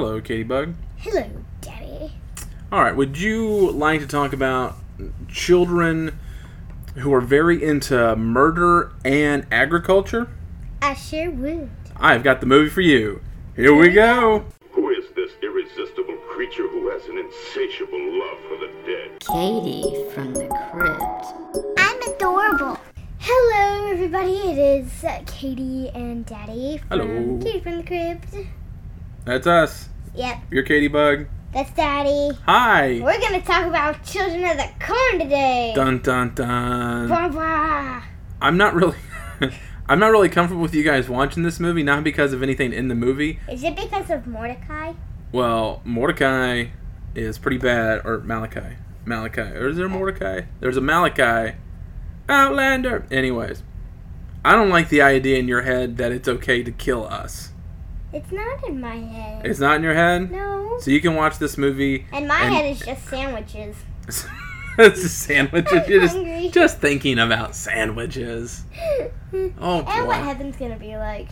Hello, Katie Bug. Hello, Daddy. All right, would you like to talk about children who are very into murder and agriculture? I sure would. I've got the movie for you. Here we go. Who is this irresistible creature who has an insatiable love for the dead? Katie from the crypt. I'm adorable. Hello, everybody. It is uh, Katie and Daddy. From Hello. Katie from the crypt. That's us. Yep, You're Katie Bug. that's Daddy. Hi. We're gonna talk about Children of the Corn today. Dun dun dun. Blah, blah. I'm not really I'm not really comfortable with you guys watching this movie, not because of anything in the movie. Is it because of Mordecai? Well, Mordecai is pretty bad, or Malachi. Malachi. Or is there Mordecai? There's a Malachi. Outlander. Anyways, I don't like the idea in your head that it's okay to kill us. It's not in my head. It's not in your head? no. So you can watch this movie. And my and- head is just sandwiches. it's a sandwich. I'm You're just, just thinking about sandwiches. Oh boy. And what heaven's gonna be like?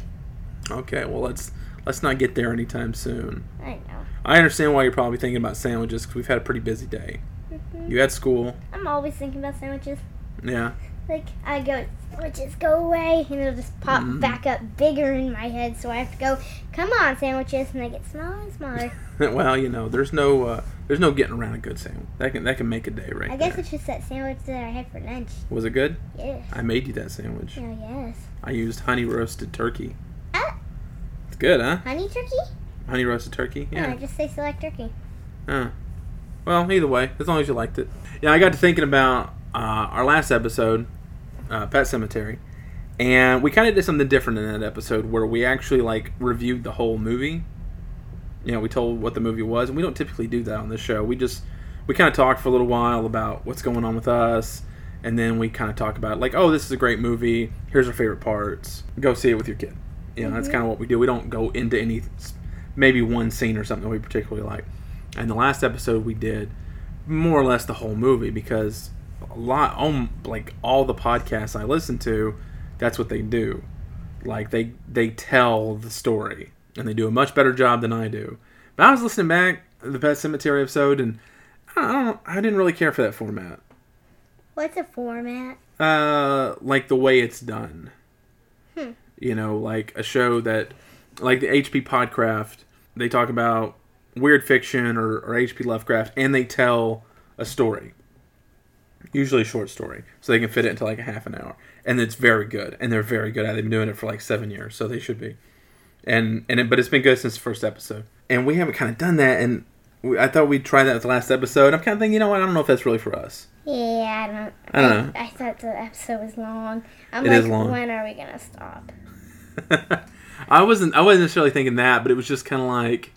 Okay, well let's let's not get there anytime soon. I know. I understand why you're probably thinking about sandwiches because we've had a pretty busy day. Mhm. You had school, I'm always thinking about sandwiches. yeah. Like I go, sandwiches go away, and it'll just pop Mhm. back up bigger in my head. So I have to go, come on, sandwiches, and they get smaller and smaller. well, you know, there's no uh, there's no getting around a good sandwich. That can that can make a day right I guess there. it's just that sandwich that I had for lunch. Was it good? Yes. I made you that sandwich. Oh yes. I used honey roasted turkey. Ah, It's good, huh? honey turkey? Honey roasted turkey. Yeah. Yeah. I just say select turkey. Huh. Well, either way, as long as you liked it. Yeah, I got to thinking about uh, our last episode, uh, Pet Sematary, and we kind of did something different in that episode where we actually like reviewed the whole movie. You know, we told what the movie was, and we don't typically do that on this show. We just we kind of talk for a little while about what's going on with us, and then we kind of talk about like, oh, this is a great movie. Here's our favorite parts. Go see it with your kid. You know, that's kind of what we do. We don't go into any maybe one scene or something that we particularly like. And the last episode we did more or less the whole movie because a lot on like all the podcasts I listen to, that's what they do. Like they they tell the story and they do a much better job than I do. But I was listening back to the Pet Sematary episode and I don't I didn't really care for that format. What's a format? Uh like the way it's done. Hmm. You know, like a show that like the HP Podcraft, they talk about weird fiction or, or HP Lovecraft and they tell a story. Usually a short story. So they can fit it into like a half an hour. And it's very good. And they're very good at it. They've been doing it for like seven years, so they should be. And and it, but it's been good since the first episode. And we haven't kind of done that and we, I thought we'd try that with the last episode. I'm kind of thinking, you know what? I don't know if that's really for us. Yeah, I don't. I don't know. I, thought the episode was long. I'm It like, is long. when are we gonna stop? I wasn't I wasn't necessarily thinking that, but it was just kind of like,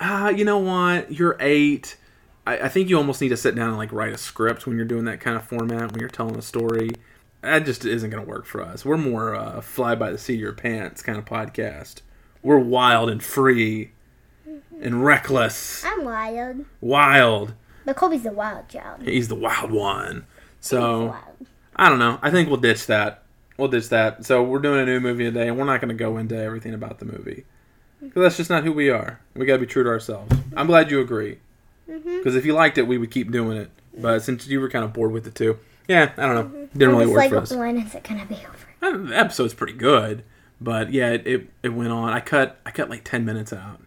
ah, you know what? You're eight. I, I think you almost need to sit down and like write a script when you're doing that kind of format when you're telling a story. That just isn't going to work for us. We're more uh, fly by the seat of your pants kind of podcast. We're wild and free and reckless. I'm wild, Wild. but Colby's the wild child. He's the wild one. So wild. I don't know. I think we'll ditch that. We'll ditch that. So we're doing a new movie today, and we're not going to go into everything about the movie because that's just not who we are. We got to be true to ourselves. I'm glad you agree Mhm. because if you liked it, we would keep doing it. But since you were kind of bored with it too, yeah, I don't know. Didn't really work like, for us. when is it gonna be over? Uh, The episode's pretty good, but yeah, it, it, it went on. I cut I cut like ten minutes out.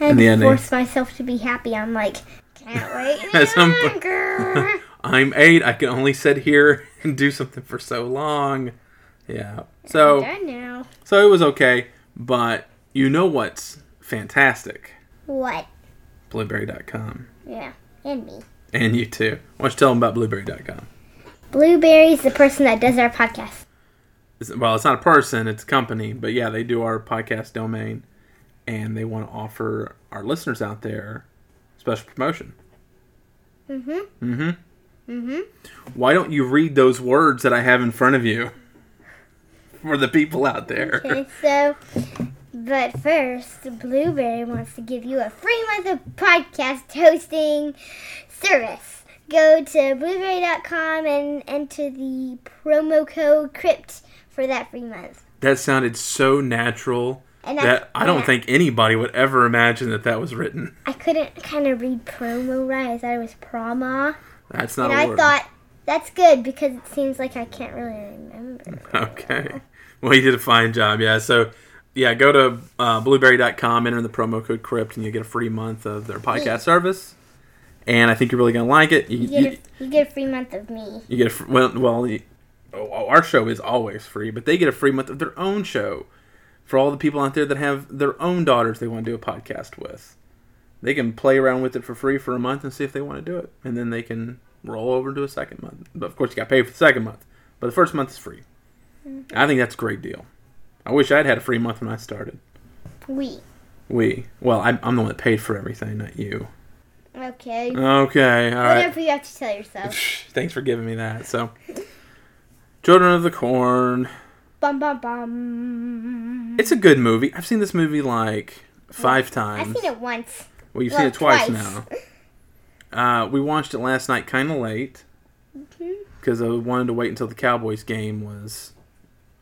I had to force myself to be happy. I'm like, can't wait At some point- I'm eight. I can only sit here and do something for so long. Yeah. So. Done now. So it was okay, but you know what's fantastic? What? Blubrry.com. Yeah, and me. And you too. Why don't you tell them about Blubrry.com? Blubrry's the person that does our podcast. It's, well, it's not a person, it's a company, but yeah, they do our podcast domain and they want to offer our listeners out there special promotion. Mm-hmm. Mm-hmm. Mm-hmm. Why don't you read those words that I have in front of you for the people out there? Okay, so, but first, Blubrry wants to give you a free month of podcast hosting service. Go to blubrry.com and enter the promo code CRYPT for that free month. That sounded so natural And That I don't think anybody would ever imagine that that was written. I couldn't kind of read promo right. I thought it was proma, That's not and I word. thought that's good because it seems like I can't really remember. Okay. Well, you did a fine job. Yeah. So, yeah, go to uh, blubrry.com, enter the promo code CRYPT, and you get a free month of their podcast service. And I think you're really going to like it. You, You you, get a, you get a free month of me. you get a fr- well, well you, oh, our show is always free, but they get a free month of their own show for all the people out there that have their own daughters they want to do a podcast with. They can play around with it for free for a month and see if they want to do it, and then they can roll over to a second month. But of course, you got to pay for the second month, but the first month is free. I think that's a great deal. I wish I'd had a free month when I started. We. We well, I'm, I'm the one that paid for everything, not you. Okay. Okay, all right. Whatever you have to tell yourself. Thanks for giving me that. So, Children of the Corn. Bum bum bum. It's a good movie. I've seen this movie like five times. I've seen it once. Well, you've well, seen it twice, twice. now. Uh, we watched it last night, kind of late, Mm-hmm. because I wanted to wait until the Cowboys game was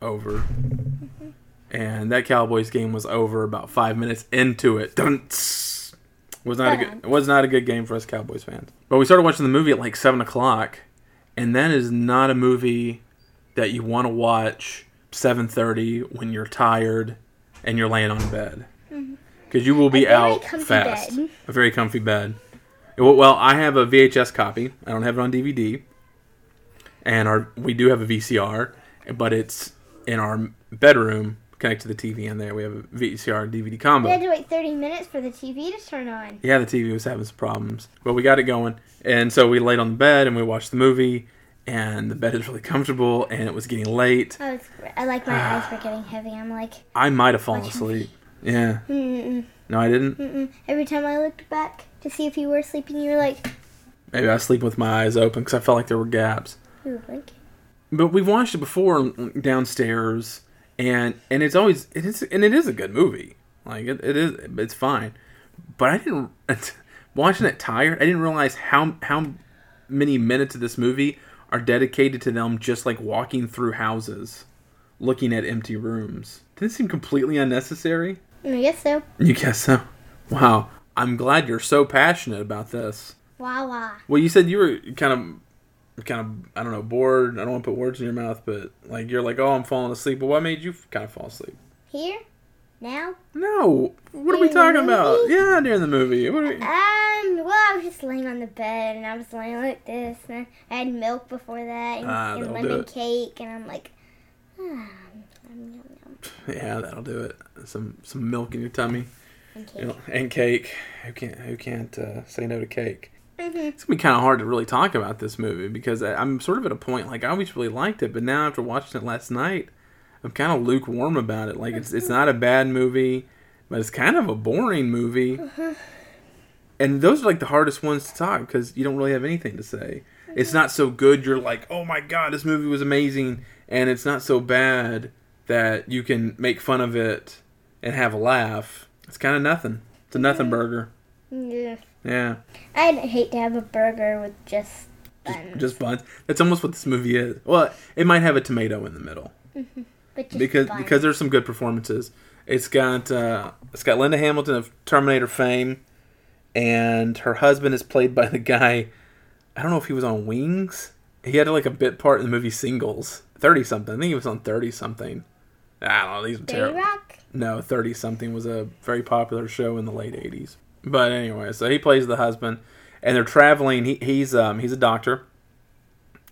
over, Mm-hmm. and that Cowboys game was over about five minutes into it. Dun was not a good. It was not a good game for us Cowboys fans. But we started watching the movie at like seven o'clock, and that is not a movie that you want to watch seven thirty when you're tired and you're laying on bed because you will be Mm-hmm. A very out comfy fast. bed. A very comfy bed. Well, well, I have a VHS copy. I don't have it on DVD, and our we do have a VCR, but it's in our bedroom connected to the TV in there. We have a VCR and DVD combo. We had to wait 30 minutes for the TV to turn on. Yeah, the TV was having some problems, but we got it going, and so we laid on the bed and we watched the movie, and the bed is really comfortable, and it was getting late. Oh, it's, I like my eyes were getting heavy. I'm like, I might have fallen asleep. Yeah, mm-mm, no, I didn't. mm-mm. Every time I looked back to see if you were sleeping, you were like, Maybe I was sleeping with my eyes open because I felt like there were gaps. you were blinking. But we've watched it before downstairs, and and it's always it is and it is a good movie. Like it, it is, it's fine. But I didn't watching it tired. I didn't realize how how many minutes of this movie are dedicated to them just like walking through houses, looking at empty rooms. Didn't it seem completely unnecessary? I guess so. You guess so. Wow. I'm glad you're so passionate about this. Wow, wah. Well, you said you were kind of, kind of, I don't know, bored. I don't want to put words in your mouth, but like you're like, oh, I'm falling asleep. But what made you kind of fall asleep? Here? Now? No. What are we talking about? Yeah, during the movie. What are we... Um, well, I was just laying on the bed and I was laying like this. And I had milk before that and, Ah, and lemon cake. And I'm like, ah, yum, yum, yum. Yeah, that'll do it. Some some milk in your tummy And cake. you know, and cake. Who can't who can't uh, say no to cake? It's gonna be kind of hard to really talk about this movie because I, I'm sort of at a point like I always really liked it, but now after watching it last night, I'm kind of lukewarm about it. Like it's it's not a bad movie, but it's kind of a boring movie. And those are like the hardest ones to talk because you don't really have anything to say. It's not so good. You're like, oh my god, this movie was amazing, and it's not so bad that you can make fun of it and have a laugh. It's kind of nothing. It's a nothing burger. Yeah. Yeah. I'd hate to have a burger with just buns. just buns. That's almost what this movie is. Well, it might have a tomato in the middle but just because buns. because there's some good performances. It's got uh, it's got Linda Hamilton of Terminator fame, and her husband is played by the guy. I don't know if he was on Wings. He had like a bit part in the movie Singles. Thirty something. I think he was on Thirty something. I don't know. These are terrible. Rock? No, Thirty something was a very popular show in the late '80s. But anyway, so he plays the husband, and they're traveling. He, he's um, he's a doctor,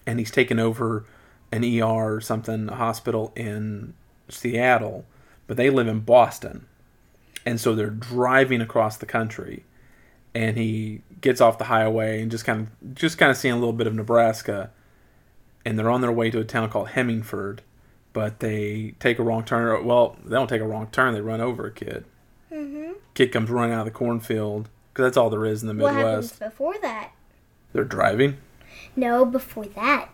and he's taken over an ER or something, a hospital in Seattle, but they live in Boston, and so they're driving across the country, and he gets off the highway and just kind of just kind of seeing a little bit of Nebraska, and they're on their way to a town called Hemingford, but they take a wrong turn. Well, they don't take a wrong turn; they run over a kid. Mm-hmm. Kid comes running out of the cornfield because that's all there is in the Midwest. What happens before that? They're driving. No, before that.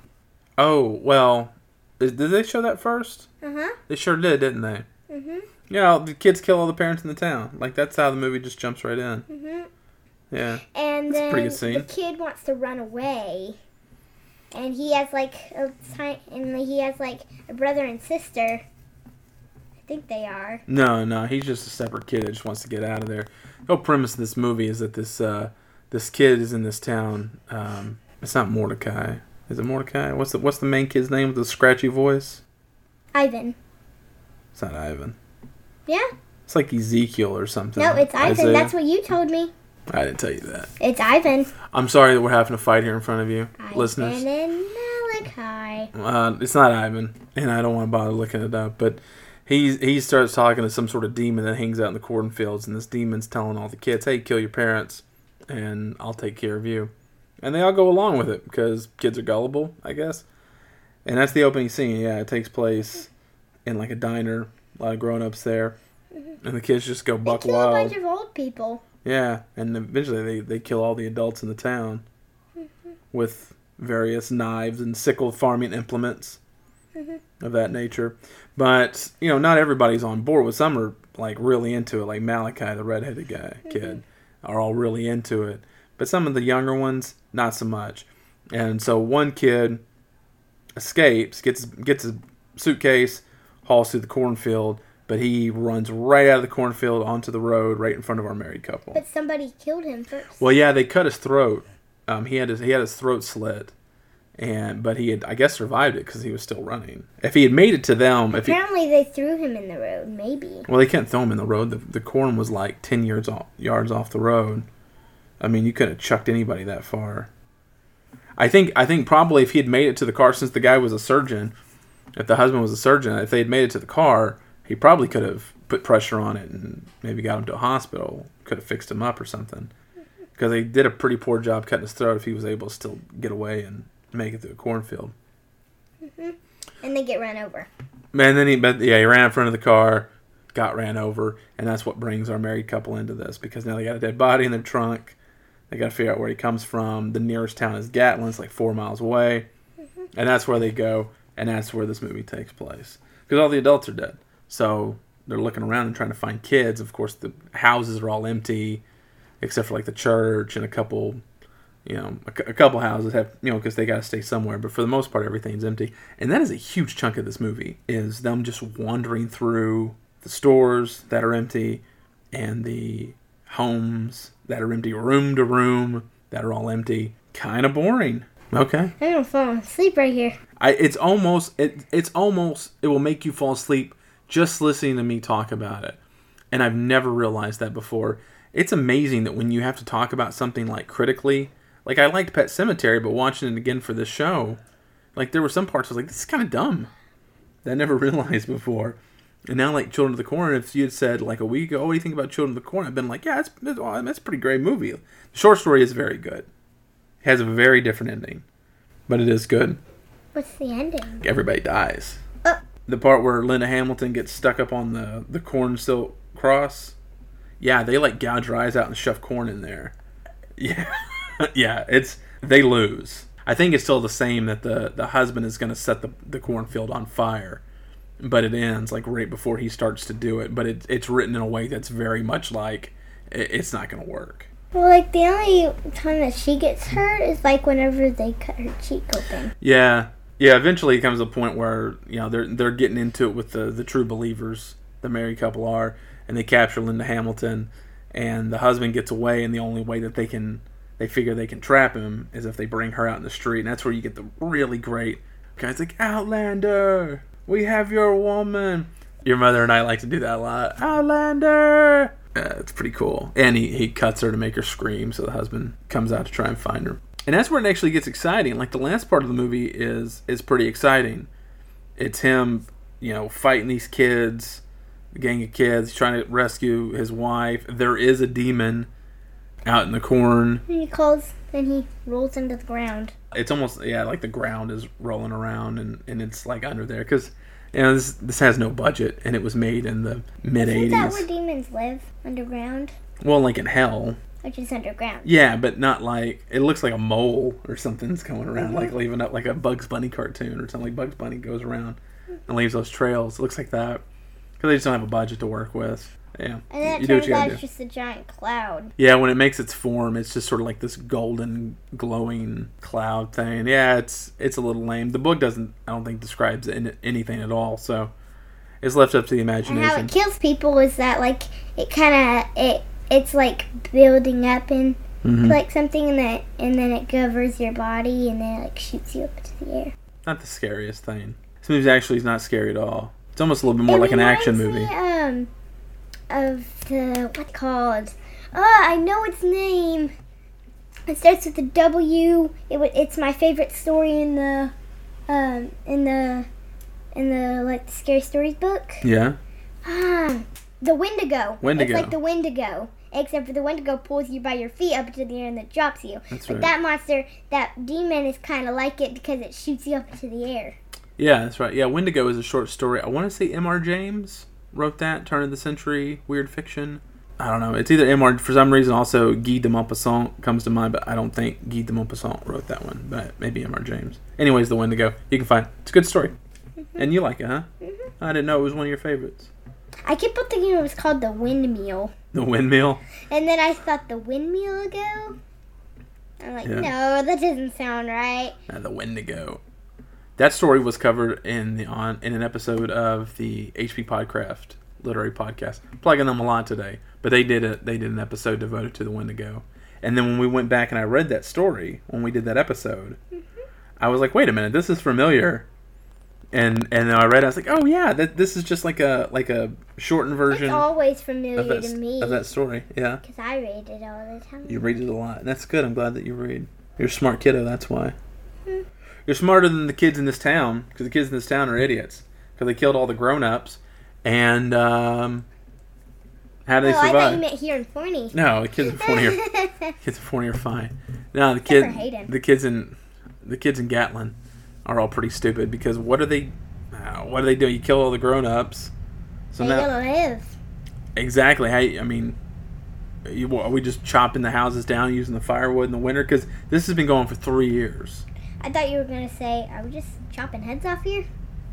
Oh well, is- did they show that first? Uh huh. They sure did, didn't they? Mhm. Yeah, the kids kill all the parents in the town. Like that's how the movie just jumps right in. Mhm. Yeah. And That's then pretty good scene. the kid wants to run away, and he has like a ti- and he has like a brother and sister think they are. No, no, he's just a separate kid that just wants to get out of there. The whole premise of this movie is that this uh, this kid is in this town. Um, it's not Mordecai. Is it Mordecai? What's the what's the main kid's name with the scratchy voice? Ivan. It's not Ivan. Yeah. It's like Ezekiel or something. No, it's Ivan. Isaiah? That's what you told me. I didn't tell you that. It's Ivan. I'm sorry that we're having a fight here in front of you, listeners. Ivan and Malachi. Uh, it's not Ivan, and I don't want to bother looking it up. But he he starts talking to some sort of demon that hangs out in the cornfields, and this demon's telling all the kids, "Hey, kill your parents, and I'll take care of you." And they all go along with it because kids are gullible, I guess. And that's the opening scene. Yeah, it takes place in like a diner, a lot of grown-ups there, and the kids just go They buck kill a bunch of old people. Yeah, and eventually they, they kill all the adults in the town with various knives and sickle farming implements of that nature. But, you know, not everybody's on board with some are like really into it, like Malachi, the redheaded guy kid, are all really into it. But some of the younger ones, not so much. And so one kid escapes, gets gets his suitcase, hauls through the cornfield, but he runs right out of the cornfield onto the road right in front of our married couple. But somebody killed him first. Well, yeah, they cut his throat. Um, he had his he had his throat slit, and but he had I guess survived it because he was still running. If he had made it to them, if he Apparently, they threw him in the road. Maybe. well, they can't throw him in the road. The, the corn was like ten yards off, yards off the road. I mean, you couldn't have chucked anybody that far. I think I think probably if he had made it to the car, since the guy was a surgeon, if the husband was a surgeon, if they had made it to the car, he probably could have put pressure on it and maybe got him to a hospital. Could have fixed him up or something. Because they did a pretty poor job cutting his throat if he was able to still get away and make it through a cornfield. Mm-hmm. And they get run over. Man, then he, but yeah, he ran in front of the car, got ran over, and that's what brings our married couple into this because now they got a dead body in their trunk. They got to figure out where he comes from. The nearest town is Gatlin, it's like four miles away, mm-hmm. and that's where they go, and that's where this movie takes place because all the adults are dead. So they're looking around and trying to find kids. Of course, the houses are all empty, except for like the church and a couple you know, a, a couple houses have, you know, because they got to stay somewhere. But for the most part, everything's empty. And that is a huge chunk of this movie is them just wandering through the stores that are empty and the homes that are empty, room to room that are all empty. Kind of boring. Okay. I'm gonna fall asleep right here. I, it's almost it, it's almost it will make you fall asleep just listening to me talk about it and i've never realized that before it's amazing that when you have to talk about something like critically like i liked pet sematary but watching it again for this show like there were some parts i was like this is kind of dumb that i never realized before and now like children of the corn if you had said like a week ago oh, what do you think about children of the corn i've been like yeah oh, that's a pretty great movie the short story is very good it has a very different ending but it is good What's the ending? everybody dies. Uh. The part where Linda Hamilton gets stuck up on the the corn silk cross. Yeah, they like gouge her eyes out and shove corn in there. Yeah, yeah, it's they lose. I think it's still the same that the the husband is going to set the the cornfield on fire, but it ends like right before he starts to do it. But it, it's written in a way that's very much like it, it's not going to work. Well, like the only time that she gets hurt is like whenever they cut her cheek open. Yeah, yeah. Eventually, it comes to a point where you know they're they're getting into it with the the true believers, the married couple are, and they capture Linda Hamilton, and the husband gets away, and the only way that they can they figure they can trap him is if they bring her out in the street, and that's where you get the really great guys like Outlander. We have your woman. Your mother and I like to do that a lot. Outlander. Uh, it's pretty cool. And he, he cuts her to make her scream, so the husband comes out to try and find her. And that's where it actually gets exciting. Like the last part of the movie is is pretty exciting. It's him, you know, fighting these kids, gang of kids, trying to rescue his wife. There is a demon out in the corn. And he calls and he rolls into the ground. It's almost yeah, like the ground is rolling around and, and it's like under there because you know this this has no budget and it was made in the mid '80s. Isn't that '80s. where demons live? Underground? Well, like in hell, Which is underground. Yeah, but not like it looks like a mole or something's going around, like mm-hmm. leaving up like a Bugs Bunny cartoon or something. Like Bugs Bunny goes around and leaves those trails. It looks like that because they just don't have a budget to work with. Yeah, And then it you do what you gotta it's do. just a giant cloud. Yeah, when it makes its form, it's just sort of like this golden, glowing cloud thing. Yeah, it's it's a little lame. The book doesn't, I don't think, describes any- anything at all. So, It's left up to the And how imagination. it kills people is that like it kind of it it's like building up in Mhm. like something and that and then it covers your body and then it like shoots you up into the air. Not the scariest thing. This movie actually is not scary at all. It's almost a little bit more It like an action movie. me, um, of the what's called? Oh, I know its name. It starts with a W. It it's my favorite story in the um in the in the like the scary stories book. Yeah. Ah, the Wendigo. Wendigo. It's like the Wendigo, except for the Wendigo pulls you by your feet up into the air and then drops you. That's but right. that monster, that demon, is kind of like it because it shoots you up into the air. Yeah, that's right. Yeah, Wendigo is a short story. I want to say M.R. James wrote that, turn of the century, weird fiction. I don't know. It's either M.R. For some reason, also Guy de Maupassant comes to mind, but I don't think Guy de Maupassant wrote that one. But maybe M.R. James. Anyways, The Wendigo. You can find It's a good story. And you like it, huh? I didn't know it was one of your favorites. I kept on thinking it was called the Windmill. The Windmill. And then I thought the windmill ago. I'm like, Yeah. no, that doesn't sound right. Uh, the Wendigo. That story was covered in the on in an episode of the HP Podcraft literary podcast. Plugging them a lot today, but they did a they did an episode devoted to the Wendigo. And then when we went back and I read that story when we did that episode, mm-hmm. I was like, wait a minute, this is familiar. And and then I read, it, I was like, oh yeah, that this is just like a like a shortened version It's always familiar that to me of that story. Yeah, because I read it all the time. you read it a lot, that's good. I'm glad that you read. You're a smart kiddo. That's why. Hmm. You're smarter than the kids in this town because the kids in this town are idiots because they killed all the grown-ups. And um, how do they oh, I thought survive? you meant here in Forney. no, the kids in Forney are kids in Forney are fine. No, the for kid Hayden. the kids in the kids in Gatlin are all pretty stupid because what are they? Uh, what do they do? You kill all the grown-ups. So They now live. exactly how I mean. You, are we just chopping the houses down using the firewood in the winter? Because this has been going for three years. I thought you were gonna say, "Are we just chopping heads off here?"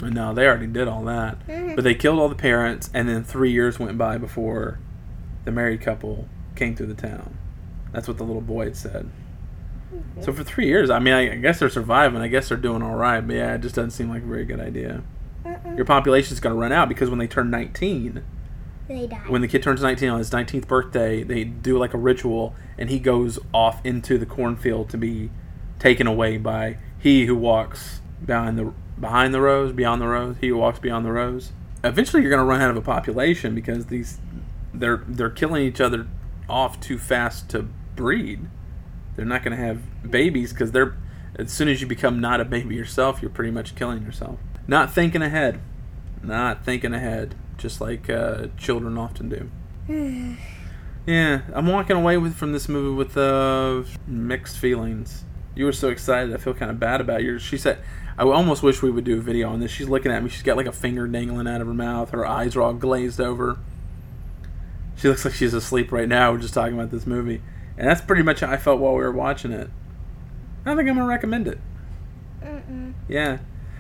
No, they already did all that. Mhm. But they killed all the parents, and then three years went by before the married couple came through the town. That's what the little boy had said. So for three years, I mean, I, I guess they're surviving. I guess they're doing all right. But yeah, it just doesn't seem like a very good idea. Mm-mm. Your population's going to run out because when they turn 19, They die. when the kid turns 19 on his 19th birthday, they do like a ritual, and he goes off into the cornfield to be taken away by he who walks behind the behind the rows, beyond the rows. He who walks beyond the rows. Eventually, you're going to run out of a population because these they're they're killing each other off too fast to breed. They're not going to have babies because they're as soon as you become not a baby yourself, you're pretty much killing yourself. Not thinking ahead, not thinking ahead, just like uh, children often do. Yeah, I'm walking away with from this movie with uh, mixed feelings. You were so excited. I feel kind of bad about you. She said, "I almost wish we would do a video on this." She's looking at me. She's got like a finger dangling out of her mouth. Her eyes are all glazed over. She looks like she's asleep right now. We're just talking about this movie, and that's pretty much how I felt while we were watching it. I don't think I'm gonna recommend it. Mm-mm. Yeah,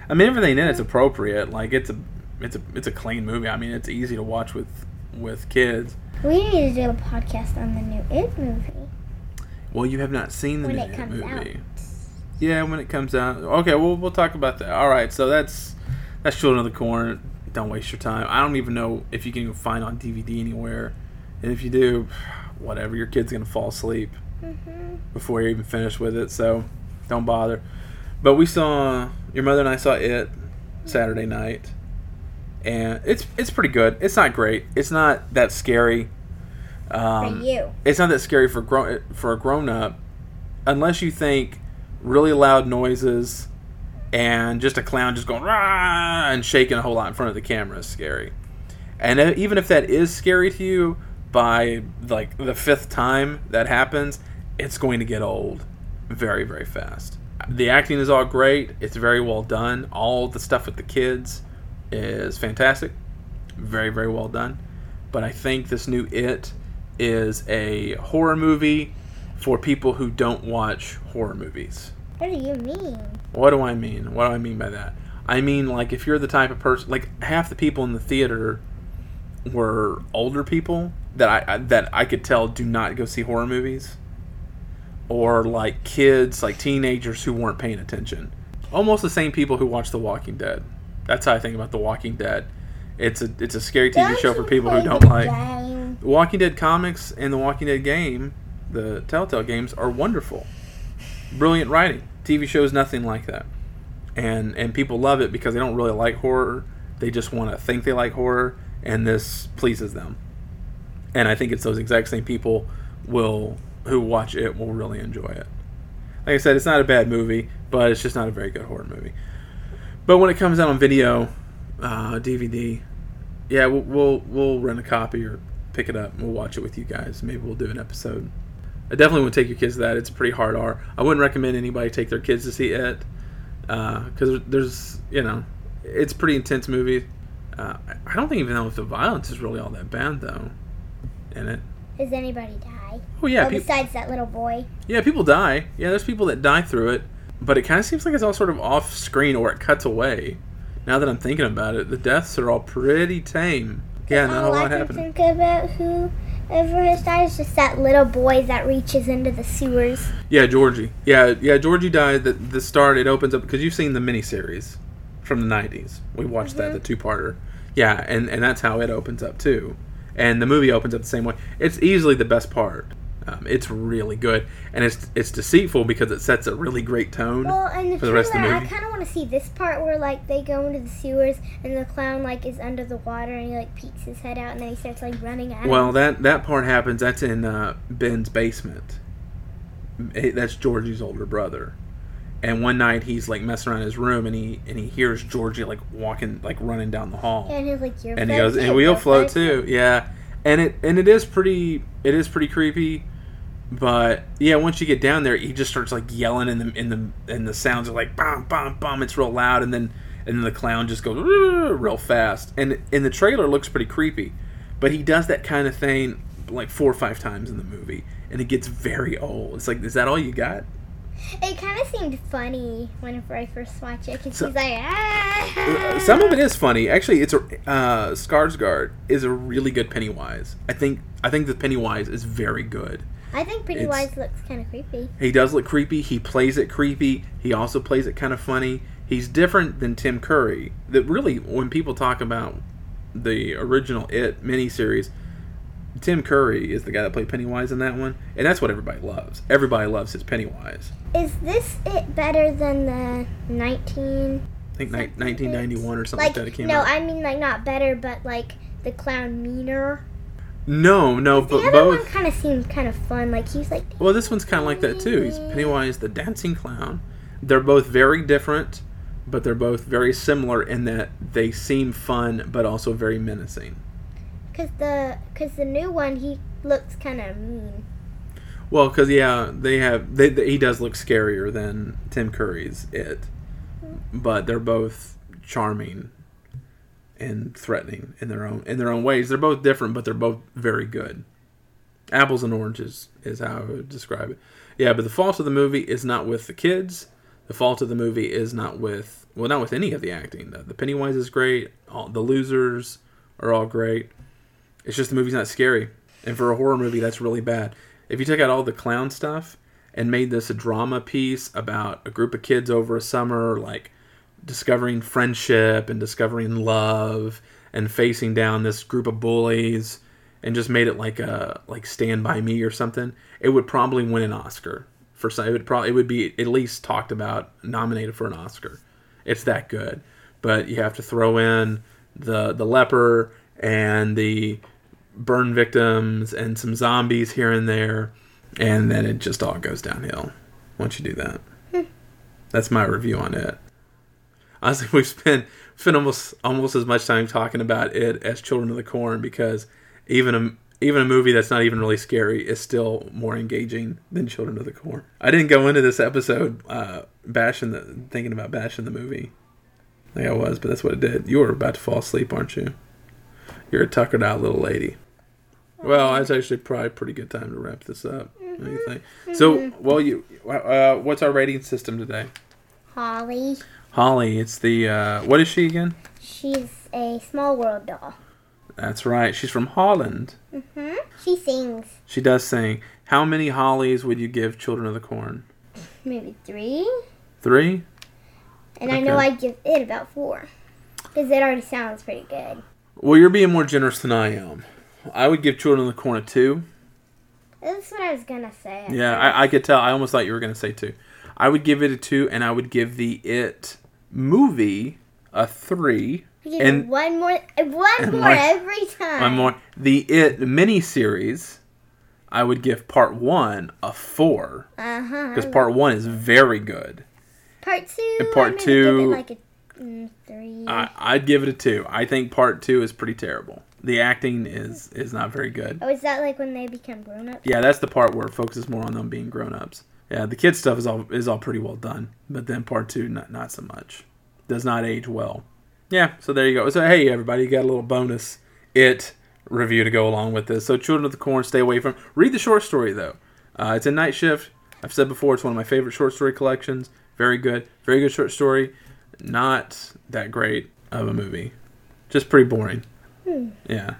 I mean everything in it's appropriate. Like it's a, it's a, it's a clean movie. I mean it's easy to watch with with kids. We need to do a podcast on the new It movie Well, you have not seen the when new it comes movie. out. Yeah, when it comes out. Okay, well we'll talk about that. All right, so that's that's Children of the Corn. Don't waste your time. I don't even know if you can find on DVD anywhere, and if you do, whatever. Your kid's gonna fall asleep Mm-hmm. before you're even finished with it, so don't bother. But we saw your mother and I saw it Saturday night, and it's it's pretty good. It's not great. It's not that scary. Um, For you. it's not that scary for grown for a grown up, unless you think really loud noises and just a clown just going rah and shaking a whole lot in front of the camera is scary. And even if that is scary to you, by like the fifth time that happens, it's going to get old very very fast. The acting is all great. It's very well done. All the stuff with the kids is fantastic. Very very well done. But I think this new It is a horror movie for people who don't watch horror movies. What do you mean? What do I mean? What do I mean by that? I mean, like, if you're the type of person, like, half the people in the theater were older people that I, that I could tell do not go see horror movies, or like kids, like teenagers who weren't paying attention. Almost the same people who watch The Walking Dead. That's how I think about The Walking Dead. It's a it's a scary TV Don't show for people who don't like. game? The Walking Dead comics and the Walking Dead game, the Telltale games, are wonderful. Brilliant writing. TV shows nothing like that. And and people love it because they don't really like horror. They just want to think they like horror, and this pleases them. And I think it's those exact same people will who watch it will really enjoy it. Like I said, it's not a bad movie, but it's just not a very good horror movie. But when it comes out on video, uh, DVD, yeah, we'll, we'll we'll rent a copy or pick it up and we'll watch it with you guys. Maybe we'll do an episode. I definitely would take your kids to that. It's pretty hard R. I wouldn't recommend anybody take their kids to see it because there's you know it's a pretty intense movie. Uh, I- don't think even know if the violence is really all that bad though in it. Does anybody die? Oh yeah, oh, peop- besides that little boy. yeah, people die. Yeah, there's people that die through it, but it kind of seems like it's all sort of off screen or it cuts away. Now that I'm thinking about it, the deaths are all pretty tame. Yeah, not a All I lot can think about who whoever has died is just that little boy that reaches into the sewers. Yeah, Georgie. Yeah, yeah, Georgie died. The the start it opens up because you've seen the miniseries from the '90s. We watched that, the mm-hmm. two-parter. Yeah, and and that's how it opens up too. And the movie opens up the same way. It's easily the best part. Um, it's really good, and it's it's deceitful because it sets a really great tone Well, and the for the rest of the trailer, I kind of want to see this part where like they go into the sewers and the clown like is under the water and he like peeks his head out and then he starts like running at Well, him. that that part happens. That's in uh, Ben's basement. That's Georgie's older brother. And one night he's like messing around in his room, and he and he hears Georgie like walking, like running down the hall. and he's like, "You're and he goes, and we'll float float too. Yeah, and it and it is pretty. It is pretty creepy. But yeah, once you get down there, he just starts like yelling, and the in the and the sounds are like bam, bam, bam. It's real loud, and then and then the clown just goes real fast. And in the trailer, looks pretty creepy. But he does that kind of thing like four or five times in the movie, and it gets very old. It's like, is that all you got? It kind of seemed funny whenever I first watched it because So- he's like, ah. Some of it is funny. Actually, it's a uh, Skarsgård is a really good Pennywise. I think I think the Pennywise is very good. I think Pennywise looks kind of creepy. He does look creepy. He plays it creepy. He also plays it kind of funny. He's different than Tim Curry. That really, when people talk about the original It miniseries, Tim Curry is the guy that played Pennywise in that one, and that's what everybody loves. Everybody loves his Pennywise. Is this it better than the 19? I think ni- 1991 or something Like, like that it came no, out. I mean like not better, but like the clown meaner. No, no, The but other both. one kind of seemed kind of fun. Like he's like, Well, this one's kind of like that too. He's Pennywise the dancing clown. They're both very different, but they're both very similar in that they seem fun but also very menacing. cause the cause the new one he looks kind of mean. Well, because yeah, they have they, they- he does look scarier than Tim Curry's it, mm. but they're both charming and threatening in their own in their own ways. They're both different, but they're both very good. Apples and oranges is how I would describe it. Yeah, but the fault of the movie is not with the kids. The fault of the movie is not with well, not with any of the acting. The, the Pennywise is great. All the losers are all great. It's just the movie's not scary, and for a horror movie, that's really bad. If you took out all the clown stuff and made this a drama piece about a group of kids over a summer, like discovering friendship and discovering love and facing down this group of bullies and just made it like a like Stand by Me or something, it would probably win an Oscar. For some, it would probably it would be at least talked about, nominated for an Oscar. It's that good, but you have to throw in the the leper and the burn victims and some zombies here and there, and then it just all goes downhill once you do that. Hmm. That's my review on it. Honestly, we've spent spent almost almost as much time talking about it as Children of the Corn because even a even a movie that's not even really scary is still more engaging than Children of the Corn. I didn't go into this episode uh, bashing the thinking about bashing the movie. Like I was, but that's what it did. You were about to fall asleep, aren't you? You're a tuckered out little lady. Well, that's actually probably a pretty good time to wrap this up. What do you think? So, well, you, uh, what's our rating system today? Holly, Holly, it's the uh, what is she again? she's a small world doll. That's right. She's from Holland. Hmm. She sings She does sing. How many Hollies would you give Children of the Corn? maybe three, Three. and I know I'd give it about four because it already sounds pretty good. Well, you're being more generous than I am. I would give Children of the Corn a two. That's what I was gonna say. Yeah, I, I could tell. I almost thought you were going to say two. I would give it a two, and I would give the It movie a three. And- one more, one and more every time. One more. The It miniseries, I would give part one a four. Uh. Because part one is very good. part two. and part two like a three I, i'd give it a two. I think part two is pretty terrible. The acting is is not very good. oh, is that like when they become grown up? Yeah, that's the part where it focuses more on them being grown ups. Yeah, the kid stuff is all is all pretty well done, but then part two not not so much. Does not age well. Yeah, so there you go. So hey everybody, you got a little bonus it review to go along with this. So Children of the Corn, stay away from. Read the short story though. Uh, it's in Night Shift. I've said before, it's one of my favorite short story collections. Very good, very good short story. Not that great of a movie. Just pretty boring. Yeah.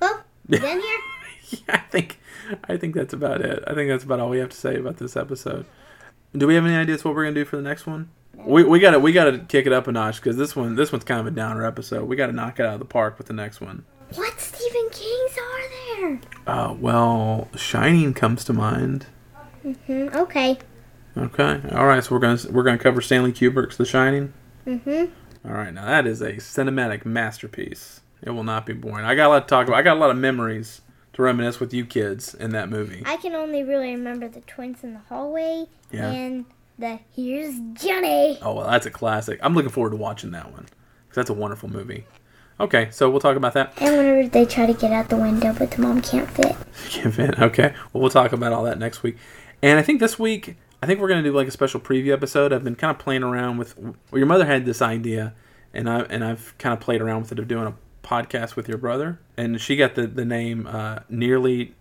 Well, then here. Yeah, I think I think that's about it. I think that's about all we have to say about this episode. Do we have any ideas what we're gonna do for the next one? We we gotta we gotta kick it up a notch because this one this one's kind of a downer episode. We gotta knock it out of the park with the next one. What Stephen King's are there? Uh, well, Shining comes to mind. Hmm. Okay. Okay, all right. So we're gonna we're gonna cover Stanley Kubrick's The Shining. Mhm. All right, now that is a cinematic masterpiece. It will not be boring. I got a lot to talk about. I got a lot of memories to reminisce with you kids in that movie. I can only really remember the twins in the hallway Yeah. and the here's Johnny. Oh well, that's a classic. I'm looking forward to watching that one because that's a wonderful movie. Okay, so we'll talk about that. And whenever they try to get out the window, but the mom can't fit. Give in. Okay, well we'll talk about all that next week. And I think this week, I think we're gonna do like a special preview episode. I've been kind of playing around with. Well, your mother had this idea, and I and I've kind of played around with it of doing a podcast with your brother, and she got the the name uh, nearly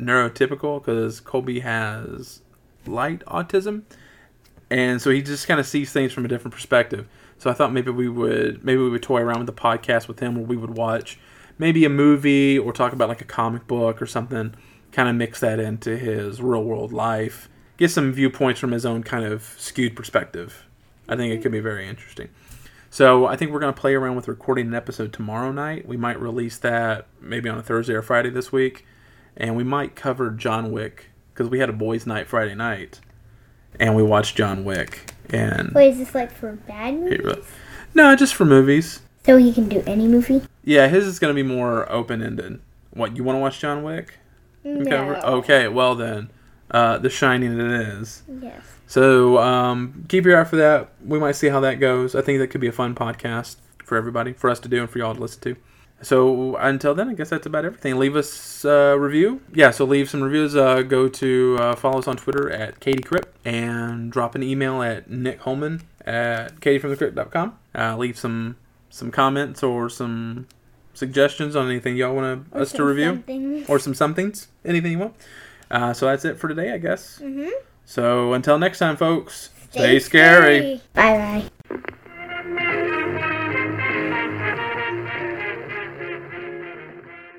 neurotypical because Colby has light autism, and so he just kind of sees things from a different perspective. So I thought maybe we would maybe we would toy around with the podcast with him, where we would watch maybe a movie or talk about like a comic book or something. Kind of mix that into his real world life, get some viewpoints from his own kind of skewed perspective. I think it could be very interesting. So I think we're going to play around with recording an episode tomorrow night. We might release that maybe on a Thursday or Friday this week, and we might cover John Wick because we had a boys' night Friday night, and we watched John Wick. And Wait, is this like for bad movies? no, just for movies. So he can do any movie? Yeah, his is going to be more open ended. What you want to watch John Wick? No. Okay, well then, uh, The Shining it is. Yes. So um, keep your eye for that. We might see how that goes. I think that could be a fun podcast for everybody, for us to do, and for y'all to listen to. So until then, I guess that's about everything. Leave us a review. Yeah, so leave some reviews. Uh, go to uh, follow us on Twitter at Katie Crypt and drop an email at Nick Holman at katiefromthecrypt.com. Uh, leave some some comments or some suggestions on anything y'all want us to review something. or some somethings, anything you want. Uh, so that's it for today, I guess. Mhm. So until next time, folks, stay, scary. Bye bye.